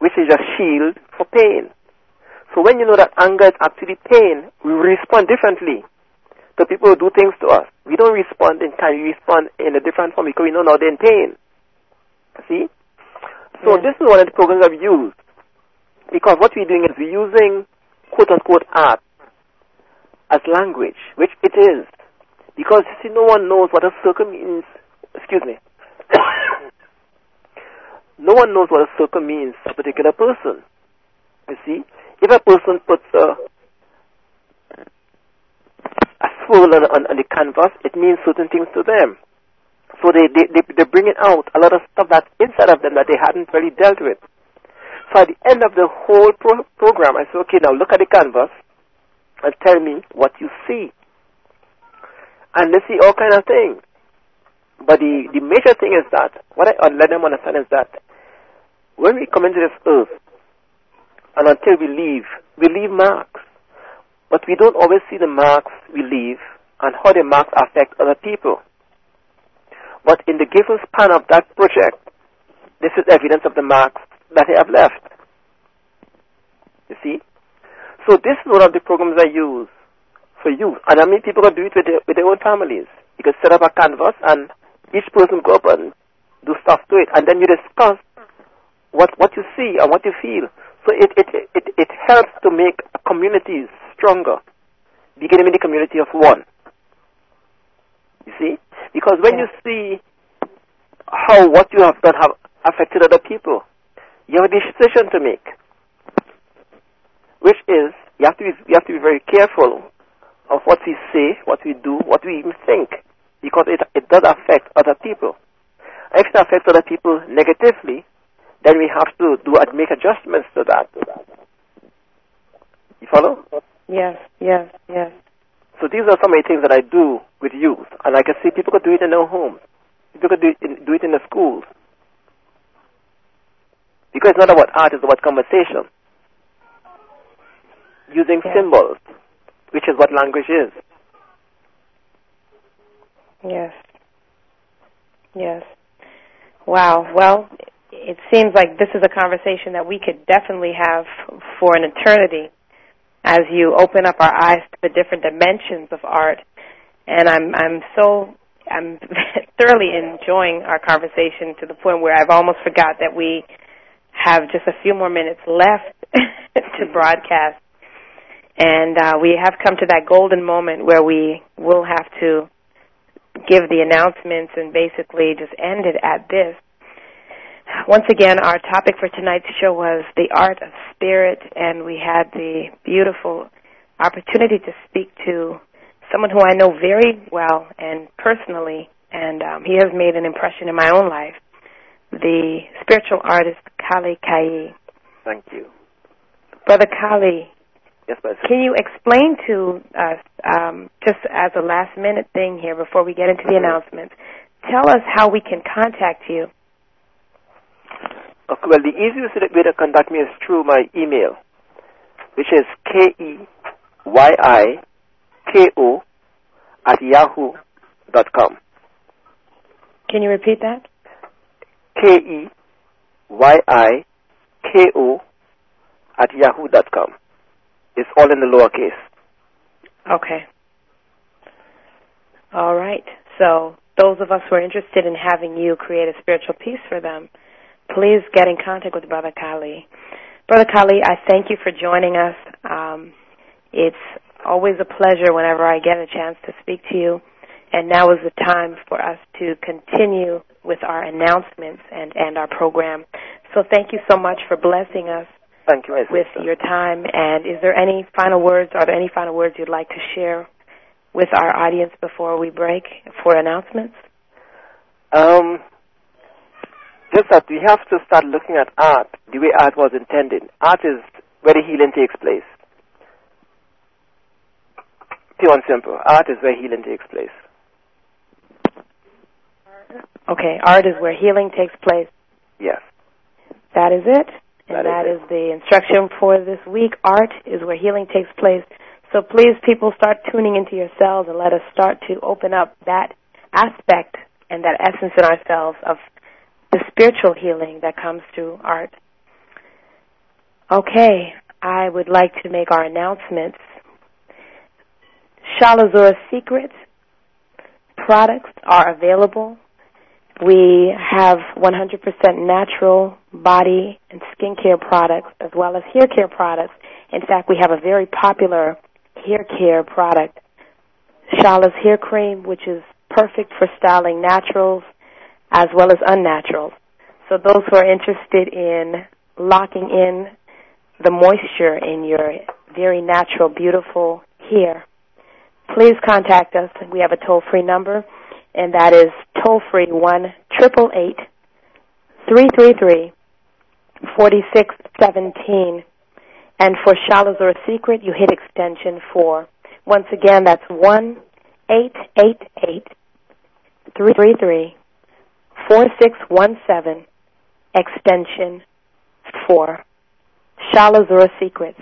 D: which is a shield for pain. So when you know that anger is actually pain, we respond differently to people who do things to us. We don't respond in kind, we respond in a different form because we know now they're in pain. See? So this is one of the programs I've used. Because what we're doing is we're using quote unquote art as language, which it is. Because you see, no one knows what a circle means. Excuse me. No one knows what a circle means to a particular person. You see, if a person puts a a swirl on, on, on the canvas, it means certain things to them. So they, they, they, they're bringing out a lot of stuff that's inside of them that they hadn't really dealt with. So at the end of the whole pro- program, I said, okay, now look at the canvas and tell me what you see. And they see all kind of things. But the, the major thing is that, what I uh, let them understand is that when we come into this earth, and until we leave, we leave marks. But we don't always see the marks we leave and how the marks affect other people. But in the given span of that project, this is evidence of the marks that they have left. You see? So this is one of the programs I use for youth. And I mean people can do it with their, with their own families. You can set up a canvas and each person go up and do stuff to it. And then you discuss what, what you see and what you feel. So it, it, it, it helps to make communities stronger, beginning with the community of one. You see? Because when
C: Yeah.
D: you see how what you have done have affected other people, you have a decision to make. Which is you have to be you have to be very careful of what we say, what we do, what we even think. Because it it does affect other people. If it affects other people negatively, then we have to do make adjustments to that. You follow?
C: Yes, yes, yes.
D: So these are some of the things that I do with youth, and I can see people could do it in their homes. People could do it in, do it in the schools. Because it's not about art, it's about conversation. Using
C: Yeah.
D: symbols, which is what language is.
C: Yes. Yes. Wow. Well, it seems like this is a conversation that we could definitely have for an eternity as you open up our eyes to the different dimensions of art. And I'm I'm so I'm thoroughly enjoying our conversation to the point where I've almost forgot that we have just a few more minutes left to broadcast. And uh, we have come to that golden moment where we will have to give the announcements and basically just end it at this. Once again, our topic for tonight's show was the art of spirit, and we had the beautiful opportunity to speak to someone who I know very well and personally, and um, he has made an impression in my own life. The spiritual artist Khali Keyi.
D: Thank you.
C: Brother Khali,
D: Yes,
C: can you explain to us, um, just as a last minute thing here before we get into the announcements, tell us how we can contact you?
D: Okay, well, the easiest way to contact me is through my email, which is K E Y I K O at yahoo dot com.
C: Can you repeat that?
D: K E Y I K O at yahoo dot com. It's all in the lowercase.
C: Okay. All right. So those of us who are interested in having you create a spiritual piece for them, please get in contact with Brother Khali. Brother Khali, I thank you for joining us. Um, it's always a pleasure whenever I get a chance to speak to you. And now is the time for us to continue with our announcements and, and our program. So thank you so much for blessing us
D: Thank you,
C: with
D: sister.
C: your time. And is there any final words? Are there any final words you'd like to share with our audience before we break for announcements?
D: Um, just that we have to start looking at art the way art was intended. Art is where the healing takes place. Pure and simple. Art is where healing takes place.
C: Okay, art is where healing takes place.
D: Yes.
C: That is it. And
D: That is
C: that is the instruction for this week. Art is where healing takes place. So please, people, start tuning into yourselves and let us start to open up that aspect and that essence in ourselves of spiritual healing that comes through art. Okay, I would like to make our announcements. Shalazura's Secret products are available. We have 100% natural body and skincare products as well as hair care products. In fact, we have a very popular hair care product, Shala's Hair Cream, which is perfect for styling naturals as well as unnaturals. So those who are interested in locking in the moisture in your very natural, beautiful hair, please contact us. We have a toll-free number, and that is toll-free one triple eight three three three forty six seventeen. And for Shalazur Secret, you hit extension four. Once again, that's one eight eight eight three three three four six one seven extension four. Shalazura Secrets.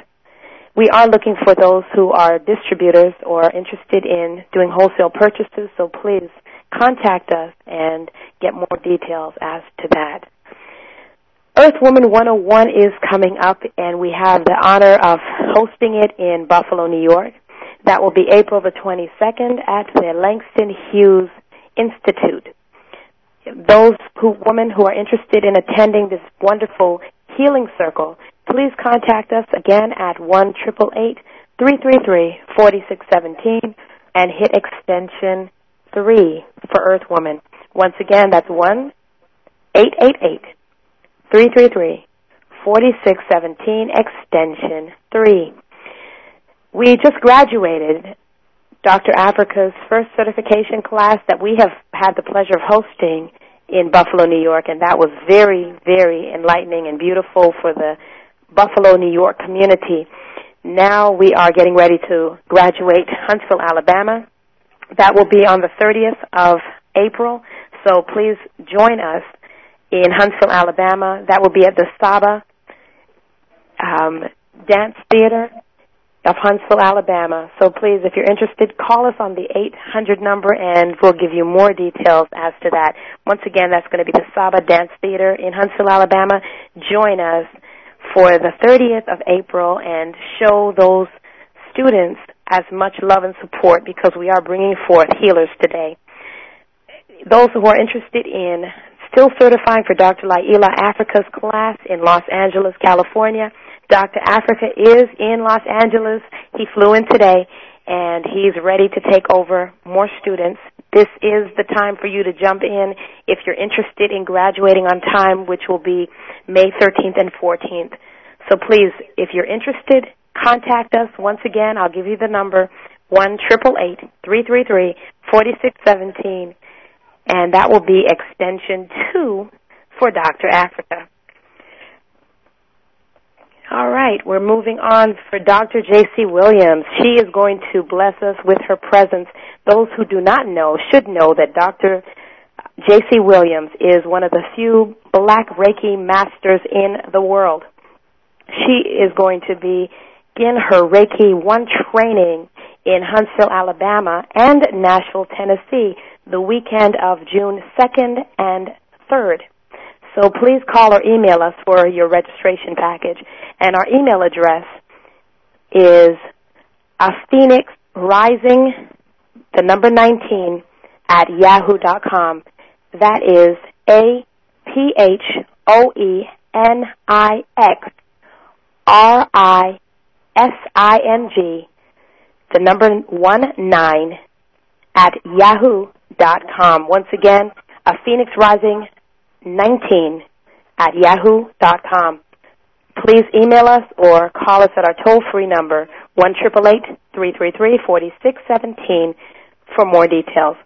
C: We are looking for those who are distributors or interested in doing wholesale purchases, so please contact us and get more details as to that. Earth Woman 101 is coming up, and we have the honor of hosting it in Buffalo, New York. That will be April the 22nd at the Langston Hughes Institute. Those who, women who are interested in attending this wonderful healing circle, please contact us again at one triple eight three three three forty six seventeen and hit extension three for Earth Woman. Once again, that's one eight eight eight three three three forty six seventeen extension three. We just graduated Dr. Afrika's first certification class that we have had the pleasure of hosting in Buffalo, New York, and that was very, very enlightening and beautiful for the Buffalo, New York community. Now we are getting ready to graduate Huntsville, Alabama. That will be on the 30th of April, so please join us in Huntsville, Alabama. That will be at the Saba um, Dance Theater of Huntsville, Alabama. So please, if you're interested, call us on the 800 number and we'll give you more details as to that. Once again, that's going to be the Saba Dance Theater in Huntsville, Alabama. Join us for the 30th of April and show those students as much love and support because we are bringing forth healers today. Those who are interested in still certifying for Dr. Llaila Afrika's class in Los Angeles, California, Dr. Afrika is in Los Angeles. He flew in today and he's ready to take over more students. This is the time for you to jump in if you're interested in graduating on time, which will be May 13th and 14th. So please, if you're interested, contact us. Once again, I'll give you the number, one triple eight three three three forty six seventeen, and that will be extension 2 for Dr. Afrika. All right, we're moving on for Dr. J.C. Williams. She is going to bless us with her presence. Those who do not know should know that Dr. J.C. Williams is one of the few black Reiki masters in the world. She is going to begin her Reiki 1 training in Huntsville, Alabama and Nashville, Tennessee the weekend of June 2nd and 3rd. So please call or email us for your registration package. And our email address is a phoenix rising, the number 19, at yahoo.com. That is A P H O E N I X R I S I N G, the number 1 9, at yahoo.com. Once again, a phoenix rising 19 at yahoo.com. Please email us or call us at our number, three three three forty six seventeen for more details.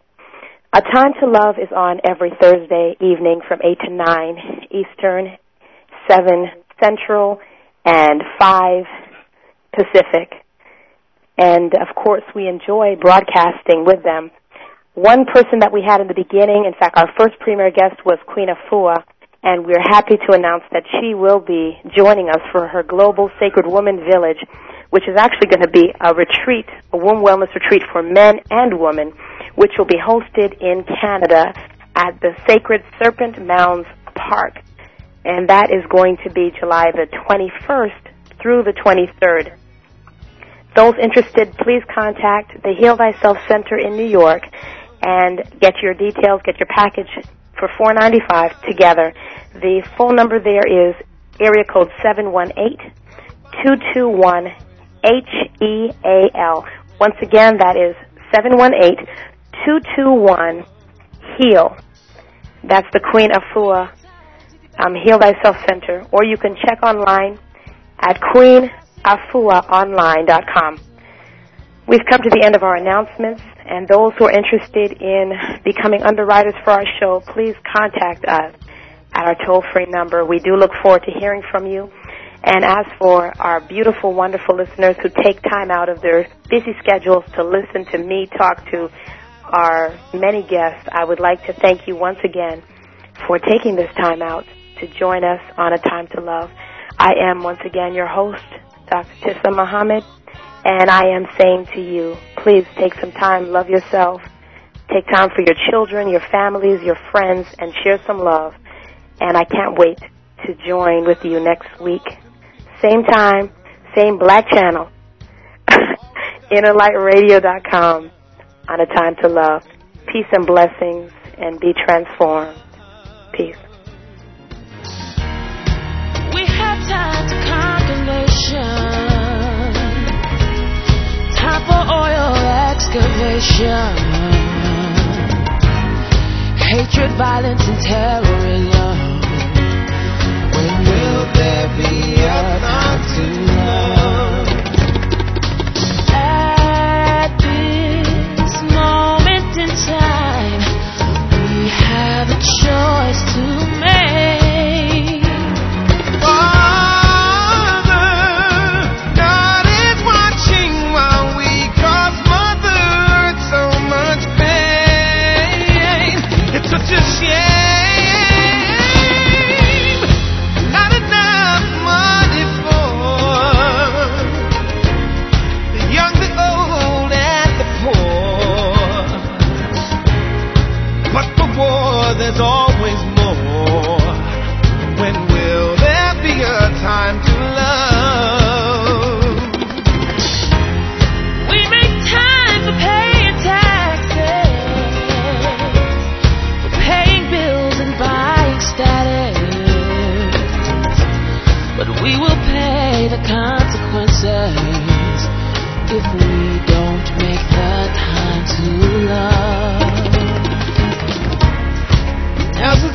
C: A Time to Love is on every Thursday evening from 8 to 9 Eastern, 7 Central, and 5 Pacific. And of course, we enjoy broadcasting with them one person that we had in the beginning, in fact, our first premier guest was Queen Afua, and we're happy to announce that she will be joining us for her Global Sacred Woman Village, which is actually going to be a retreat, a womb wellness retreat for men and women, which will be hosted in Canada at the Sacred Serpent Mounds Park. And that is going to be July the 21st through the 23rd. Those interested, please contact the Heal Thyself Center in New York and get your details, get your package for four ninety five together. The phone number there is area code seven one eight two two one H E A L. Once again, that is seven one eight two two one Heal. That's the Queen Afua um, Heal Thyself Center, or you can check online at queenafuaonline.com. We've come to the end of our announcements, and those who are interested in becoming underwriters for our show, please contact us at our toll-free number. We do look forward to hearing from you. And as for our beautiful, wonderful listeners who take time out of their busy schedules to listen to me talk to our many guests, I would like to thank you once again for taking this time out to join us on A Time to Love. I am once again your host, Dr. Tisa Muhammad. And I am saying to you, please take some time, love yourself, take time for your children, your families, your friends, and share some love. And I can't wait to join with you next week. Same time, same black channel, innerlightradio.com on a time to love. Peace and blessings and be transformed. Peace.
E: We have time to calculation. Time for oil excavation.
A: Hatred, violence, and terrorism. When will there be a enough to love? At this moment in time, we have a choice to.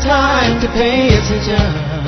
A: time to pay attention.